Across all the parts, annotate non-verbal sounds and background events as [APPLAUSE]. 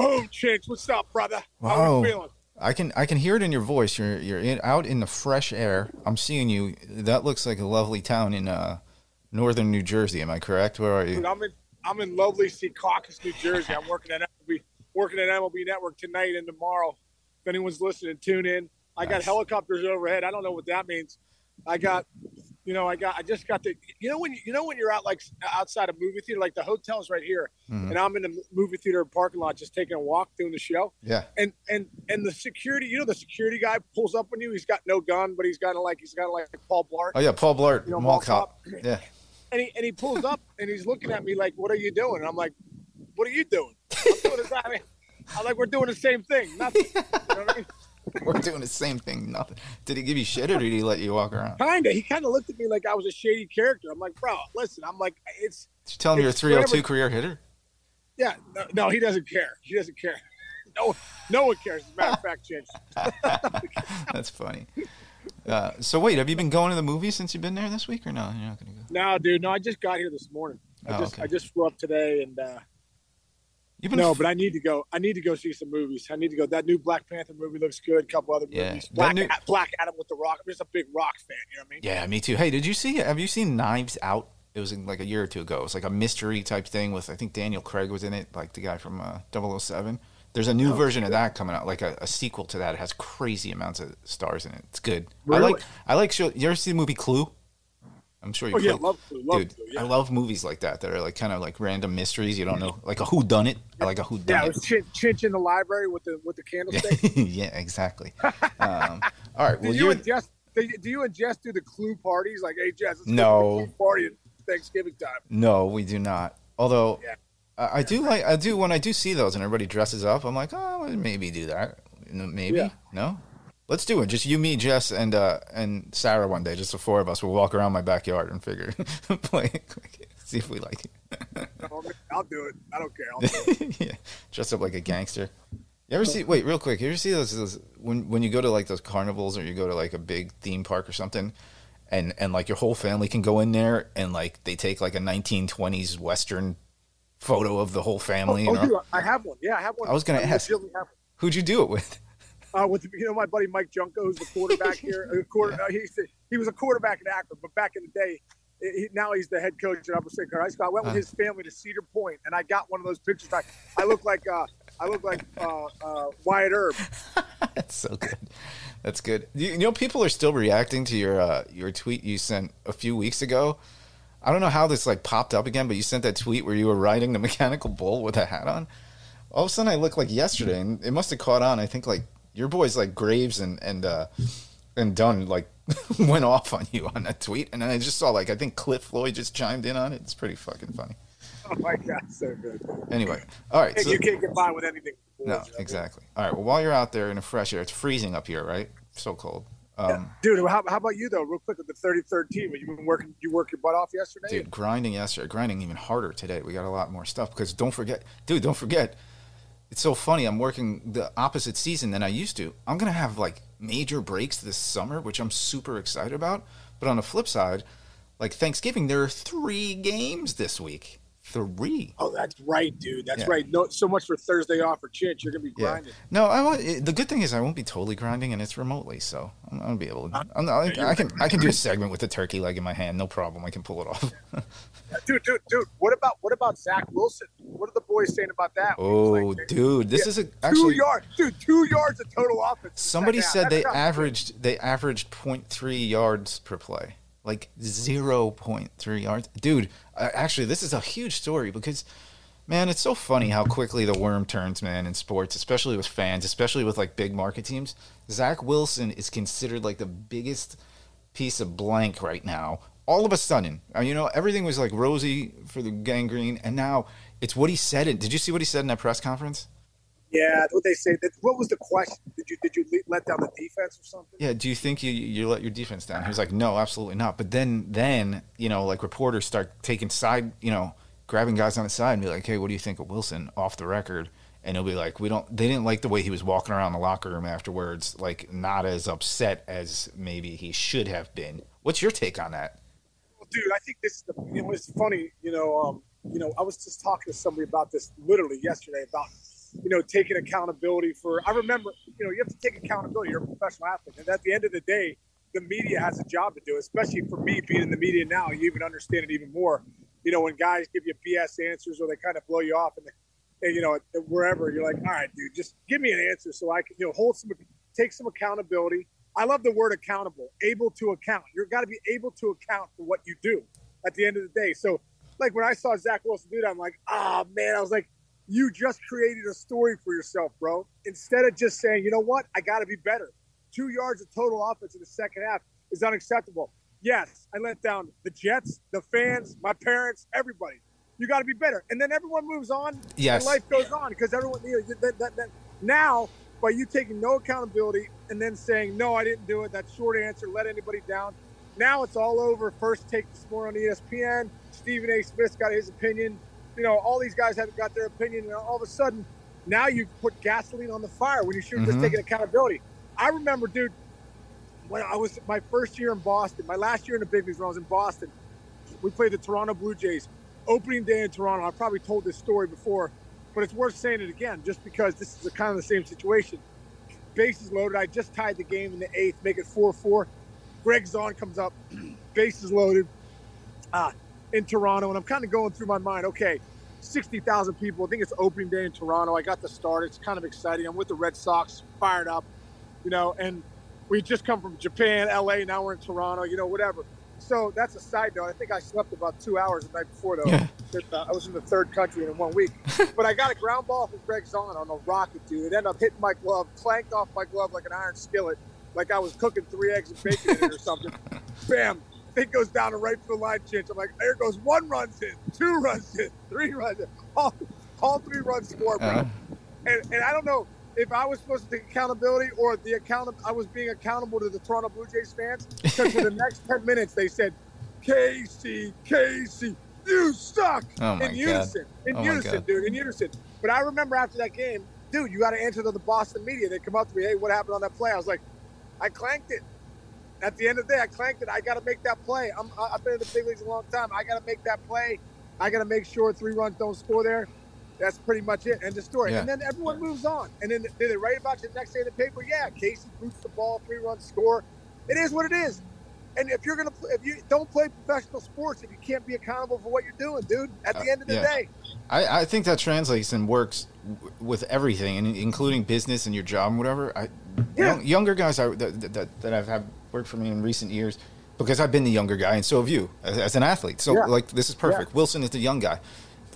Boom, chicks. What's up, brother? How Wow. you feeling? I can I can hear it in your voice. You're you're in, out in the fresh air. I'm seeing you. That looks like a lovely town in uh, northern New Jersey. Am I correct? Where are Dude, you? I'm in I'm in lovely Secaucus, New Jersey. I'm working at MLB working at MLB Network tonight and tomorrow. If anyone's listening, tune in. I got helicopters overhead. I don't know what that means. I got, you know, I got, I just got the, you know, when you know when you're out like outside a movie theater, like the hotel's right here, Mhm. and I'm in the movie theater parking lot, just taking a walk doing the show, Yeah. and and and the security, you know, the security guy pulls up on you. He's got no gun, but he's got like he's got like Paul Blart. Oh yeah, Paul Blart, You know, mall mall cop. cop. Yeah. [LAUGHS] and he and he pulls up and he's looking at me like, "What are you doing?" And I'm like, "What are you doing?" [LAUGHS] I'm doing I mean, I'm like, "We're doing the same thing." Nothing. You know what I mean? [LAUGHS] We're doing the same thing. Nothing. Did he give you shit or did he let you walk around? Kinda. He kind of looked at me like I was a shady character. I'm like, "Bro, listen." I'm like, "It's Did you tell him you're a 302 whatever- career hitter? yeah." No, no, he doesn't care. He doesn't care. [LAUGHS] No, no one cares. As a matter of fact, Chinch. [LAUGHS] That's funny. Uh, so wait, have you been going to the movies since you've been there this week or no? You're not gonna go. No, dude. No, I just got here this morning. I Oh, just okay. I just flew up today and. uh You've been No, f- but I need to go. I need to go see some movies. I need to go. That new Black Panther movie looks good. A couple other Yeah, movies. Black, new- Black Adam with the Rock. I'm just a big Rock fan. You know what I mean? Yeah, me too. Hey, did you see? Have you seen Knives Out? It was like a year or two ago. It was like a mystery type thing with I think Daniel Craig was in it, like the guy from uh, 007. There's a Oh, new version of that coming out, like a, a sequel to that. It has crazy amounts of stars in it. It's good. I Really? like. I like. Show, you ever see the movie Clue? I'm sure you. Oh yeah, love Clue, love Dude, Clue, yeah. I love movies like that that are like kind of like random mysteries. You don't know, like a who done it. Like a who Yeah, done it it. was Chinch, Chinch in the library with the with the candlestick. [LAUGHS] yeah, exactly. [LAUGHS] Um, all right. Well, do you you're do you, do you and Jess do the Clue parties? Like, hey Jess, No. Clue party at Thanksgiving time. No, we do not. Although Yeah. I, I do like I do when I do see those and everybody dresses up. I'm like, oh, maybe do that. Maybe Yeah. no. Let's do it. Just you, me, Jess, and uh, and Sarah one day. Just the four of us. We'll walk around my backyard and figure [LAUGHS] play, see if we like it. I'll, do it. I don't care. I'll do it. [LAUGHS] yeah, dress up like a gangster. You ever see? Wait, real quick. You ever see those, those when when you go to like those carnivals or you go to like a big theme park or something, and and like your whole family can go in there and like they take like a 1920s western photo of the whole family. Oh, you know? dude, I have one. Yeah, I have one. I was gonna ask. legitimately. Who'd you do it with? Uh, with you know my buddy Mike Junko, who's the quarterback [LAUGHS] here. Uh, quarter, uh, he's the, he was a quarterback in Akron, but back in the day, he, now he's the head coach at Upper St. Clair High School. I went with Uh. his family to Cedar Point, and I got one of those pictures. I, I look like uh, I look like uh, uh, Wyatt Earp. [LAUGHS] That's so good. That's good. You, you know, people are still reacting to your uh, your tweet you sent a few weeks ago. I don't know how this like popped up again, but you sent that tweet where you were riding the [LAUGHS] mechanical bull with a hat on. All of a sudden, I look like yesterday, and it must have caught on. I think like your boys like Graves and and uh, and Dunn like [LAUGHS] went off on you on that tweet, and then I just saw like I think Cliff Floyd just chimed in on it. It's pretty fucking funny. Oh my god, so good. Anyway, all right. Hey, So, you can't get by with anything. no, exactly. All right. Well, while you're out there in the fresh air, it's freezing up here, right? So cold. Um, Dude, how, how about you though? Real quick with the 33rd team. You've been working. You work your butt off yesterday. dude grinding yesterday grinding even harder today we got a lot more stuff because don't forget dude don't forget it's so funny i'm working the opposite season than i used to. I'm gonna have like major breaks this summer which i'm super excited about but on the flip side like thanksgiving there are three games this week three Oh, that's right, dude. That's Yeah. right. No, so much for Thursday off for Chinch. You're gonna be grinding. yeah no i want it- the good thing is i won't be totally grinding and it's remotely so i'm, I'm gonna be able to I'm, I, I can i can do a segment with a turkey leg in my hand no problem i can pull it off Dude, dude, dude. What about what about Zach Wilson? What are the boys saying about that? oh Like, dude this is a two actually yards, dude. Two yards of total offense. Somebody said they averaged they averaged 0.3 yards per play. Like 0.3 yards. Dude, uh, actually this is a huge story because man, it's so funny how quickly the worm turns, man, in sports, especially with fans, especially with like big market teams. Zach Wilson is considered like the biggest piece of blank right now. All of a sudden, uh, you know, everything was like rosy for the Gang Green, and now it's what he said. Did you see what he said in that press conference? Yeah, what they say. That, what was the question? Did you did you let down the defense or something? Yeah, do you think you you let your defense down? He was like, no, absolutely not. But then then you know like reporters start taking side, you know, grabbing guys on the side and be like, hey, what do you think of Wilson off the record? And he'll be like, we don't. They didn't like the way he was walking around the locker room afterwards, like not as upset as maybe he should have been. What's your take on that? Well, dude, I think this is the. You know, it's funny. You know, um, you know, I was just talking to somebody about this literally yesterday about you know, taking accountability for. I remember, you know, you have to take accountability. You're a professional athlete, and at the end of the day, the media has a job to do. Especially for me being in the media now, you even understand it even more. You know, when guys give you BS answers or they kind of blow you off, and, and you know, wherever you're like, all right, dude, just give me an answer so I can, you know, hold some, take some accountability. I love the word accountable, able to account. You've got to be able to account for what you do at the end of the day. So, like when I saw Zach Wilson do that, I'm like, ah, oh, man, I was like, you just created a story for yourself, bro. Instead of just saying, you know what, I got to be better. Two yards of total offense in the second half is unacceptable. Yes, I let down the Jets, the fans, my parents, everybody. You got to be better, and then everyone moves on. Yes, and life goes on because everyone. You know, that, that, that, now, by you taking no accountability and then saying no, I didn't do it. That short answer let anybody down. Now it's all over. First take this morning on ESPN. Stephen A. Smith's got his opinion you know, all these guys have got their opinion, and all of a sudden, now you've put gasoline on the fire when you should have mm-hmm. just taken accountability. I remember, dude, when I was my first year in Boston, my last year in the big leagues when I was in Boston, we played the Toronto Blue Jays. Opening day in Toronto, I probably told this story before, but it's worth saying it again just because this is a, kind of the same situation. Bases loaded. I just tied the game in the eighth, make it 4 4. Greg Zaun comes up, [CLEARS THROAT] bases loaded. Ah, in Toronto, and I'm kind of going through my mind. Okay, 60,000 people. I think it's opening day in Toronto. I got the start. It's kind of exciting. I'm with the Red Sox, fired up, you know, and we just come from Japan, LA. Now we're in Toronto, you know, whatever. So that's a side note. I think I slept about two hours the night before, though. Yeah. Uh, I was in the third country in one week. [LAUGHS] but I got a ground ball from Greg Zaun on a rocket, dude. It ended up hitting my glove, clanked off my glove like an iron skillet, like I was cooking three eggs and bacon in it or something. [LAUGHS] Bam! Thing goes down and right for the line change. I'm like, there goes one runs in, two runs in, three runs in, all, all three runs scored, bro. Uh-huh. And, and I don't know if I was supposed to take accountability or the account I was being accountable to the Toronto Blue Jays fans because for the [LAUGHS] next 10 minutes they said, Casey, Casey, you suck. Oh in unison. In oh unison, dude, in unison. But I remember after that game, dude, you got to answer to the Boston media. They come up to me, hey, what happened on that play? I was like, I clanked it at the end of the day, I clanked it. I got to make that play. I'm, I've been in the big leagues a long time. I got to make that play. I got to make sure three runs don't score there. That's pretty much it. End of story. Yeah. And then everyone moves on. And then did they write about you the next day in the paper? Yeah, Casey boots the ball, three runs score. It is what it is. And if you're gonna, if you don't play professional sports, if you can't be accountable for what you're doing, dude, at the uh, end of the yeah. day, I, I think that translates and works with everything, and including business and your job and whatever. I, yeah. young, younger guys I, that, that, that I've had worked for me in recent years because I've been the younger guy, and so have you as, as an athlete. So, yeah. like, this is perfect. Yeah. Wilson is the young guy.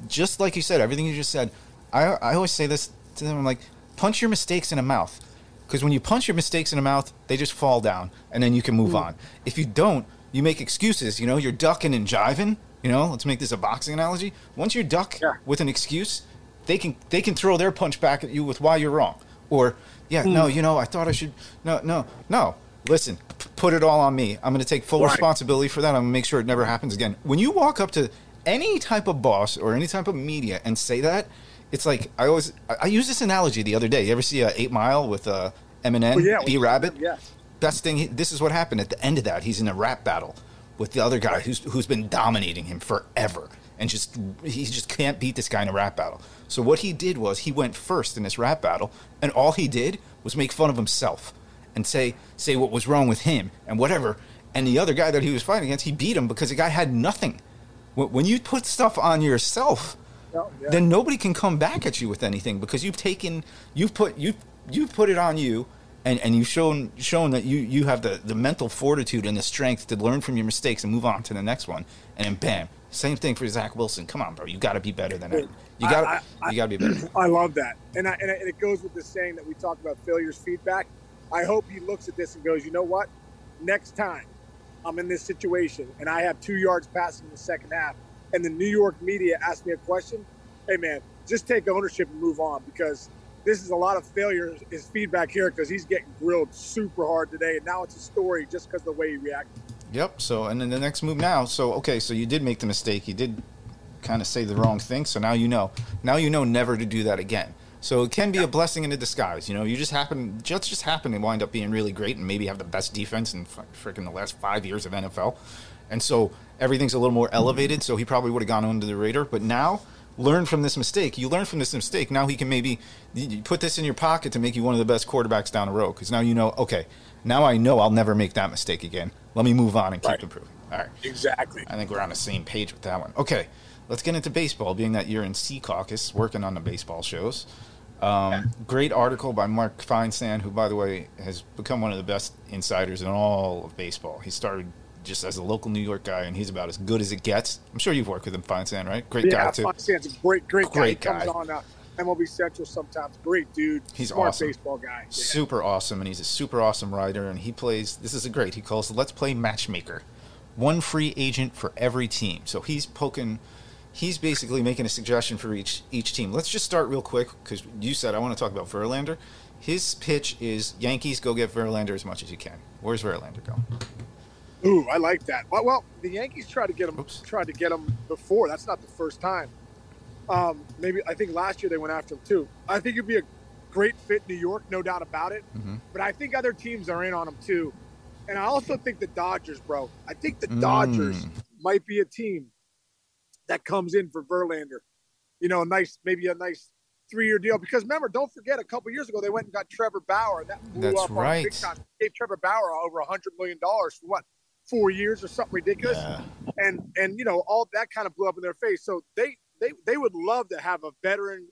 Just like you said, everything you just said, I, I always say this to them I'm like, punch your mistakes in the mouth. Because when you punch your mistakes in the mouth, they just fall down, and then you can move mm. on. If you don't, you make excuses. You know, you're ducking and jiving. You know, let's make this a boxing analogy. Once you duck yeah. with an excuse, they can they can throw their punch back at you with why you're wrong. Or, yeah, mm. no, you know, I thought I should. No, no, no listen, put it all on me. I'm going to take full right. responsibility for that. I'm going to make sure it never happens again. When you walk up to any type of boss or any type of media and say that, it's like I always I, use this analogy the other day. You ever see a Eight Mile with uh, Eminem, oh, yeah, B Rabbit? Yeah. That's thing. This is what happened at the end of that. He's in a rap battle with the other guy who's who's been dominating him forever, and just he just can't beat this guy in a rap battle. So what he did was he went first in this rap battle, and all he did was make fun of himself and say say what was wrong with him and whatever. And the other guy that he was fighting against, he beat him because the guy had nothing. When you put stuff on yourself, oh, yeah. then nobody can come back at you with anything because you've taken you've put you you've put it on you and, and you've shown shown that you, you have the, the mental fortitude and the strength to learn from your mistakes and move on to the next one. And then bam, same thing for Zach Wilson. Come on, bro, you got to be better than that. You got you got to be better. [CLEARS THROAT] I love that, and I, and it goes with the saying that we talk about failures feedback. I hope he looks at this and goes, you know what? Next time I'm in this situation and I have two yards passing in the second half, and the New York media asks me a question, hey man, just take ownership and move on because this is a lot of failure. His feedback here because he's getting grilled super hard today, and now it's a story just because the way he reacted. Yep. So, and then the next move now. So, okay, so you did make the mistake. You did kind of say the wrong thing. So now you know. Now you know never to do that again. So it can be a blessing in a disguise. You know, you just happen, Jets just happen to wind up being really great and maybe have the best defense in freaking the last five years of NFL. And so everything's a little more elevated. So he probably would have gone under the radar. But now, learn from this mistake. You learn from this mistake. Now he can maybe put this in your pocket to make you one of the best quarterbacks down the road. Because now you know, okay, now I know I'll never make that mistake again. Let me move on and keep Right. improving. All right. Exactly. I think we're on the same page with that one. Okay, let's get into baseball. Being that you're in Secaucus, working on the baseball shows. Um, great article by Mark Feinsand, who, by the way, has become one of the best insiders in all of baseball. He started just as a local New York guy, and he's about as good as it gets. I'm sure you've worked with him, Feinsand, right? Great Yeah, guy too. Feinsand's a great, great, guy. He Great comes on uh, MLB Central sometimes. Great dude. He's Smart awesome. baseball guy. Yeah. super awesome and he's a super awesome writer and he plays this is a great he calls let's play matchmaker one free agent for every team so he's poking he's basically making a suggestion for each each team let's just start real quick because you said i want to talk about verlander his pitch is yankees go get verlander as much as you can where's verlander go Ooh, I like that. Well, well, the Yankees tried to get him. Oops. Tried to get him before. That's not the first time. Um, maybe I think last year they went after him too. I think it'd be a great fit in New York, no doubt about it. Mhm. But I think other teams are in on him too. And I also think the Dodgers, bro. I think the Dodgers Mm. might be a team that comes in for Verlander. You know, a nice, maybe a nice three-year deal. Because remember, don't forget, a couple years ago they went and got Trevor Bauer. and That blew That's up on right. big time. Gave Trevor Bauer over a hundred million dollars for what, four years or something ridiculous Yeah. and and you know all that kind of blew up in their face. So they they they would love to have a veteran,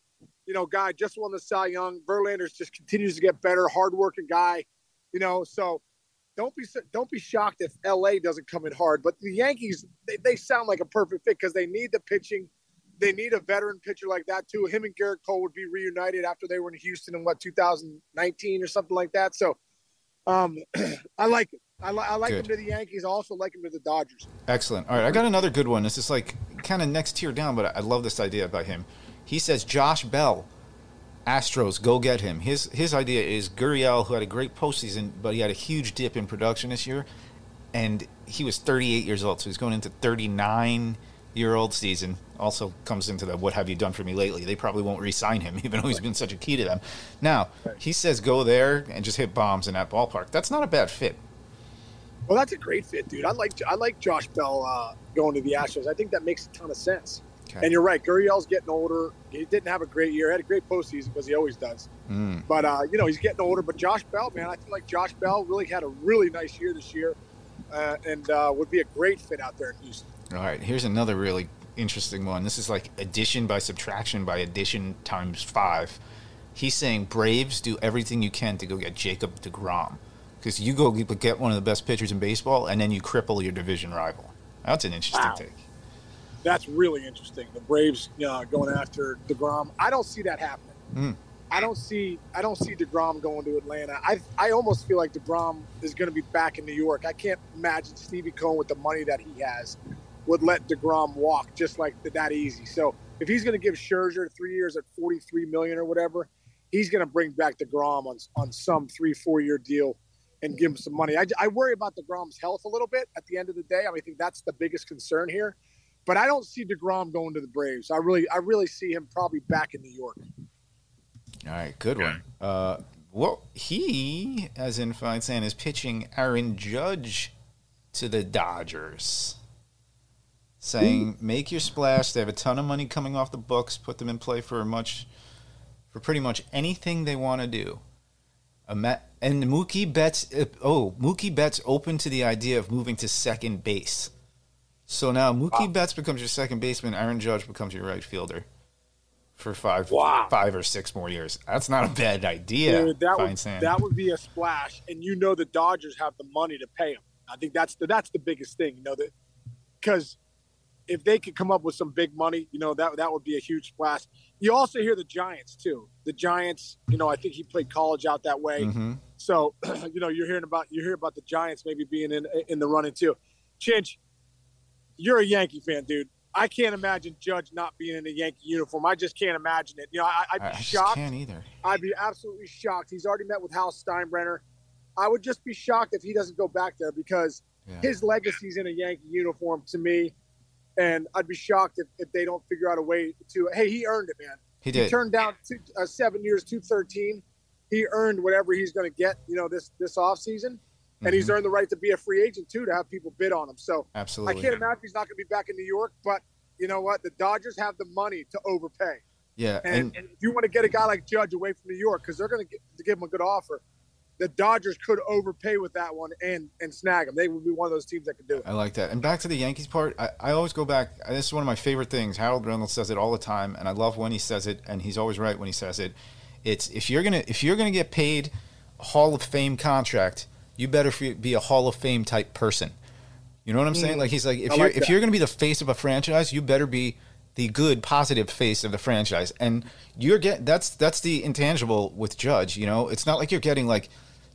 you know, guy just won the Cy Young. Verlander's just continues to get better, hardworking guy, you know. So don't be don't be shocked if LA doesn't come in hard. But the Yankees they, they sound like a perfect fit because they need the pitching. They need a veteran pitcher like that too. Him and Gerrit Cole would be reunited after they were in Houston in what 2019 or something like that. So um, [CLEARS THROAT] I like it. I, li- I like Good. him to the Yankees. I also like him to the Dodgers. Excellent. All right, I got another good one. This is like kind of next tier down, but I love this idea by him. He says Josh Bell, Astros, go get him. His his idea is Gurriel, who had a great postseason, but he had a huge dip in production this year, and he was 38 years old, so he's going into 39 year old season. Also comes into the what have you done for me lately? They probably won't re-sign him, [LAUGHS] even though he's been such a key to them. Now he says go there and just hit bombs in that ballpark. That's not a bad fit. Well, that's a great fit, dude. I like I like Josh Bell uh, going to the Astros. I think that makes a ton of sense. Okay. And you're right, Gurriel's getting older. He didn't have a great year. Had a great postseason because he always does. Mm. But uh, you know, he's getting older. But Josh Bell, man, I feel like Josh Bell really had a really nice year this year, uh, and uh, would be a great fit out there in Houston. All right, here's another really interesting one. This is like addition by subtraction by addition times five. He's saying Braves do everything you can to go get Jacob DeGrom because you go get one of the best pitchers in baseball and then you cripple your division rival. That's an interesting Wow. take. That's really interesting. The Braves uh, going after Degrom. I don't see that happening. Mm. I don't see I don't see Degrom going to Atlanta. I I almost feel like Degrom is going to be back in New York. I can't imagine Stevie Cohen with the money that he has would let Degrom walk just like that easy. So if he's going to give Scherzer three years at forty three million or whatever, he's going to bring back Degrom on on some three four year deal and give him some money. I, I worry about Degrom's health a little bit. At the end of the day, I mean, I think that's the biggest concern here. But I don't see Degrom going to the Braves. I really I really see him probably back in New York. All right, good one. Uh, well, he, as in Feinsand, is pitching Aaron Judge to the Dodgers, saying, "Make your splash." They have a ton of money coming off the books. Put them in play for a much, for pretty much anything they want to do. A ma- and Mookie Betts. uh, Oh, Mookie Betts open to the idea of moving to second base. So now Mookie Betts becomes your second baseman. Aaron Judge becomes your right fielder for five, Wow. five or six more years. That's not a bad idea. Dude, that would that would be a splash, and you know the Dodgers have the money to pay him. I think that's the that's the biggest thing, you know that because if they could come up with some big money, you know that that would be a huge splash. You also hear the Giants too. The Giants, you know, I think he played college out that way, Mhm. So [CLEARS THROAT] you know you're hearing about you hear about the Giants maybe being in in the running too. Chinch, you're a Yankee fan, dude. I can't imagine Judge not being in a Yankee uniform. I just can't imagine it. You know, I, I'd be I, I shocked. can't either. I'd be absolutely shocked. He's already met with Hal Steinbrenner. I would just be shocked if he doesn't go back there because Yeah. his legacy's in a Yankee uniform to me. And I'd be shocked if, if they don't figure out a way to. Hey, he earned it, man. He did. He turned down two, uh, seven years, two thirteen. He earned whatever he's going to get, you know, this this off season, and he's Mhm. earned the right to be a free agent too, to have people bid on him. So absolutely, I can't imagine he's not going to be back in New York, but you know what? The Dodgers have the money to overpay. Yeah, And, and, and if you want to get a guy like Judge away from New York, because they're going to give him a good offer, the Dodgers could overpay with that one and and snag him. They would be one of those teams that could do it. I like that. And back to the Yankees part, I, I always go back. This is one of my favorite things. Harold Reynolds says it all the time, and I love when he says it, and he's always right when he says it. It's if you're gonna if you're gonna get paid a Hall of Fame contract, you better be a Hall of Fame type person. You know what I'm saying? Mm. Like he's like if I you're like if you're gonna be the face of a franchise, you better be the good positive face of the franchise. And you're get that's that's the intangible with Judge. You know, it's not like you're getting like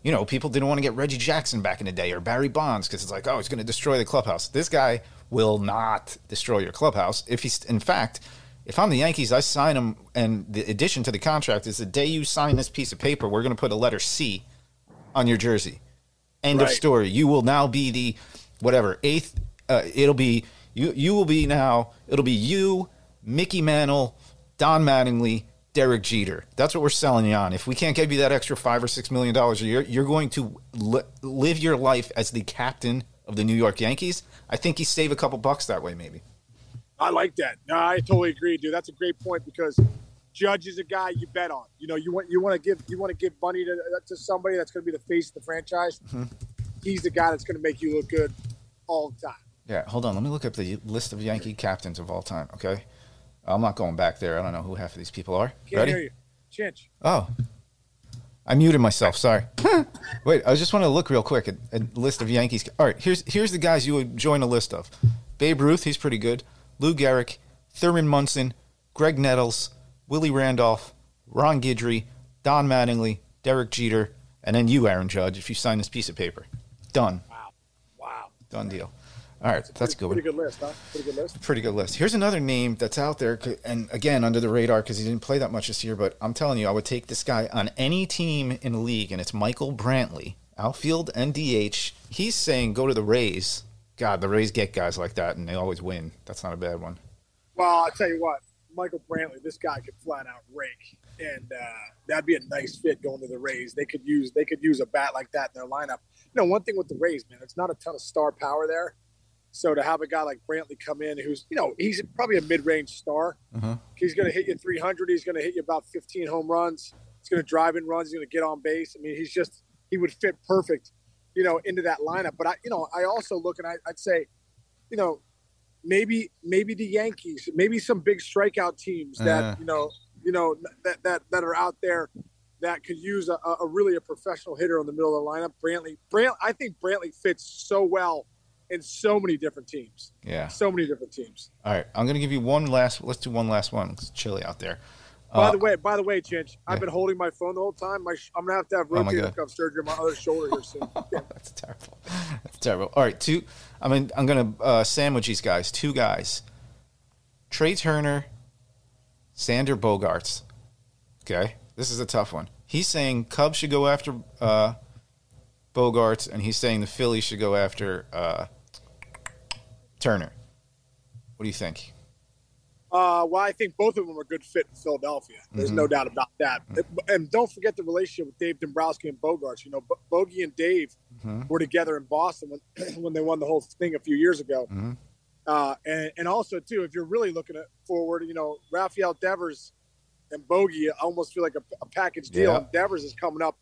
you know, people didn't want to get Reggie Jackson back in the day or Barry Bonds because it's like, oh, he's going to destroy the clubhouse. This guy will not destroy your clubhouse. If he's, in fact, if I'm the Yankees, I sign him, and the addition to the contract is the day you sign this piece of paper, we're going to put a letter C on your jersey. End of story. You will now be the whatever eighth. Uh, it'll be you. You will be now. It'll be you, Mickey Mantle, Don Mattingly, Derek Jeter. That's what we're selling you on. If we can't give you that extra five or six million dollars a year, you're going to li- live your life as the captain of the New York Yankees. I think you save a couple bucks that way, maybe. I like that. No, I totally agree, dude. That's a great point because Judge is a guy you bet on. You know, you want you want to give you want to give money to uh, to somebody that's going to be the face of the franchise. Mm-hmm. He's the guy that's going to make you look good all the time. Yeah, hold on. Let me look up the list of Yankee captains of all time. Okay, I'm not going back there. I don't know who half of these people are. Can't Ready? hear you, Chinch. Oh, I muted myself. Sorry. [LAUGHS] Wait, I just want to look real quick at a list of Yankees. All right, here's here's the guys you would join a list of: Babe Ruth, he's pretty good. Lou Gehrig, Thurman Munson, Graig Nettles, Willie Randolph, Ron Guidry, Don Mattingly, Derek Jeter, and then you, Aaron Judge, if you sign this piece of paper. Done. Wow, wow. Done deal. All right, that's a good one Pretty good list, huh? Pretty good list. pretty good list. Here's another name that's out there, and again under the radar because he didn't play that much this year. But I'm telling you, I would take this guy on any team in the league, and it's Michael Brantley, outfield and DH. He's saying go to the Rays. God, the Rays get guys like that, and they always win. That's not a bad one. Well, I'll tell you what, Michael Brantley, this guy could flat out rake, and uh, that'd be a nice fit going to the Rays. They could use they could use a bat like that in their lineup. You know, one thing with the Rays, man, it's not a ton of star power there. So to have a guy like Brantley come in, who's you know he's probably a mid-range star. Uh-huh. He's going to hit you 300. He's going to hit you about 15 home runs. He's going to drive in runs. He's going to get on base. I mean, he's just he would fit perfect, you know, into that lineup. But I, you know, I also look and I, I'd say, you know, maybe maybe the Yankees, maybe some big strikeout teams that Uh. you know, you know that that that are out there that could use a, a really a professional hitter in the middle of the lineup. Brantley, Brant, I think Brantley fits so well in so many different teams, Yeah. so many different teams. All right, I'm gonna give you one last. Let's do one last one. It's chilly out there. By Uh, the way, by the way, Chinch, yeah. I've been holding my phone the whole time. My sh- I'm gonna have to have Oh, rotator God. cuff surgery on my other shoulder here soon. Yeah. [LAUGHS] That's terrible. That's terrible. All right, two. I mean, I'm gonna uh, sandwich these guys. Two guys: Trea Turner, Xander Bogaerts. Okay, this is a tough one. He's saying Cubs should go after uh, Bogaerts, and he's saying the Phillies should go after uh, Turner. What do you think? Uh, well, I think both of them are a good fit in Philadelphia. There's Mm-hmm. no doubt about that. And don't forget the relationship with Dave Dombrowski and Bogaerts. You know, Bo- Bogey and Dave Mhm. were together in Boston when, [CLEARS THROAT] when they won the whole thing a few years ago. Mhm. Uh, and, and also, too, if you're really looking at forward, you know, Rafael Devers and Bogey almost feel like a, a package deal. Yeah. And Devers is coming up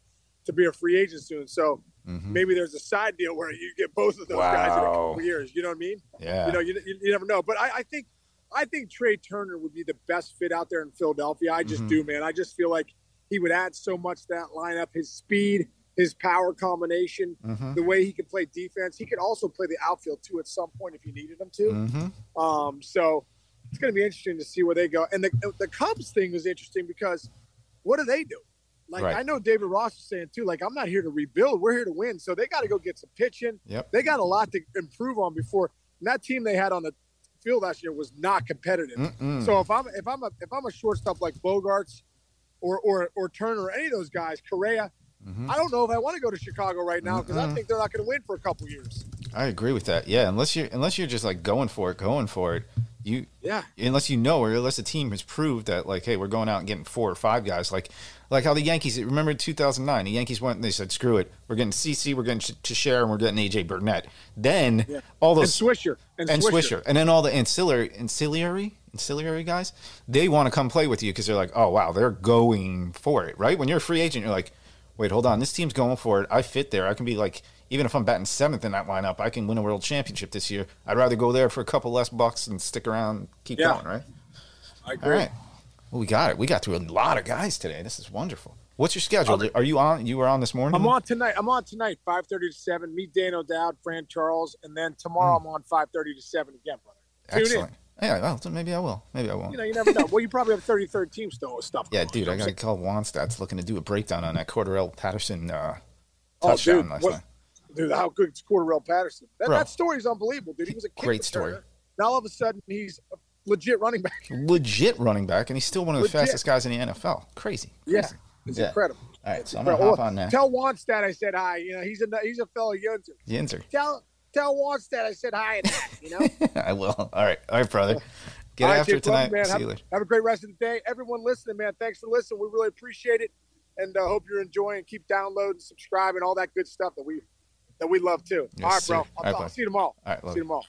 to be a free agent soon. So Mhm. maybe there's a side deal where you get both of those guys in a couple years. You know what I mean? Yeah. you know, you, you, you never know. But I, I think I think Trea Turner would be the best fit out there in Philadelphia. I just Mhm. do, man. I just feel like he would add so much to that lineup. His speed, his power combination, Mhm. the way he can play defense. He could also play the outfield too at some point if you needed him to. Mhm. Um, so it's going to be interesting to see where they go. And the the Cubs thing was interesting because what do they do? Like Right. I know David Ross was saying too. Like I'm not here to rebuild. We're here to win. So they got to go get some pitching. Yep. They got a lot to improve on before. And that team they had on the field last year was not competitive. Mm-mm. So if I'm if I'm a if I'm a shortstop like Bogaerts or or or Turner or any of those guys, Correa, Mhm. I don't know if I want to go to Chicago right now because I think they're not going to win for a couple years. I agree with that. Yeah, unless you're unless you're just like going for it, going for it. You Yeah. unless you know or unless the team has proved that like, hey, we're going out and getting four or five guys, like like how the Yankees remember 2009, the Yankees went and they said, screw it, we're getting CC, we're getting Teixeira, and we're getting AJ Burnett. Then Yeah. all And those Swisher. And, and Swisher. Swisher, and then all the ancillary ancillary ancillary guys, they want to come play with you because they're like, oh wow, they're going for it, right? When you're a free agent, you're like, wait, hold on, this team's going for it. I fit there. I can be like, even if I'm batting seventh in that lineup, I can win a world championship this year. I'd rather go there for a couple less bucks and stick around, keep Yeah. going, right? I agree. All right. Well, we got it. We got through a lot of guys today. This is wonderful. What's your schedule? Are you on? You were on this morning. I'm on tonight. I'm on tonight, 5:30 to 7. Meet Dan O'Dowd, Fran Charles, and then tomorrow I'm on 5:30 to 7 again, brother. Tune. Excellent. in. Yeah, well, maybe I will. Maybe I won't. You know, you never know. well, you probably have 33rd team still stuff. yeah, dude, I got to call Wannstedt's looking to do a breakdown on that Cordarrelle Patterson uh, Oh, touchdown dude, last what- night. Dude, how good is Cordarrelle Patterson? That, Bro. that story is unbelievable, dude. He was a Great story. Now all of a sudden he's a legit running back. [LAUGHS] Legit running back, and he's still one of the Legit. fastest guys in the NFL. Crazy. Yeah, Crazy. it's Yeah. incredible. All right, so I'm gonna hop on that. Tell Wannstedt I said hi. You know, he's a he's a fellow Yunzer. Yinzer. Tell tell Wannstedt I said hi. You know. [LAUGHS] I will. All right, all right, brother. [LAUGHS] Get right, after tonight. you, man. Have, have a great rest of the day. Everyone listening, man, thanks for listening. We really appreciate it, and uh, hope you're enjoying. Keep downloading, subscribing, all that good stuff that we that we love too. Yes, all right, bro. I'll, right, talk- bud. see you tomorrow. All right, see you. tomorrow.